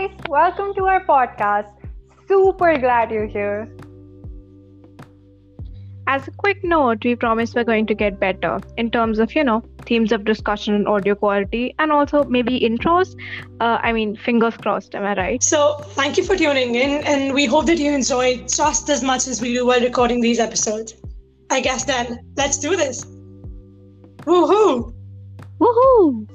Guys, Welcome to our podcast. Super glad you're here. As a quick note, we promise we're going to get better in terms of, you know, themes of discussion and audio quality and also maybe intros. Uh, I mean, fingers crossed, am I right? So, thank you for tuning in, and we hope that you enjoy just as much as we do while recording these episodes. I guess then, let's do this. Woohoo! Woohoo!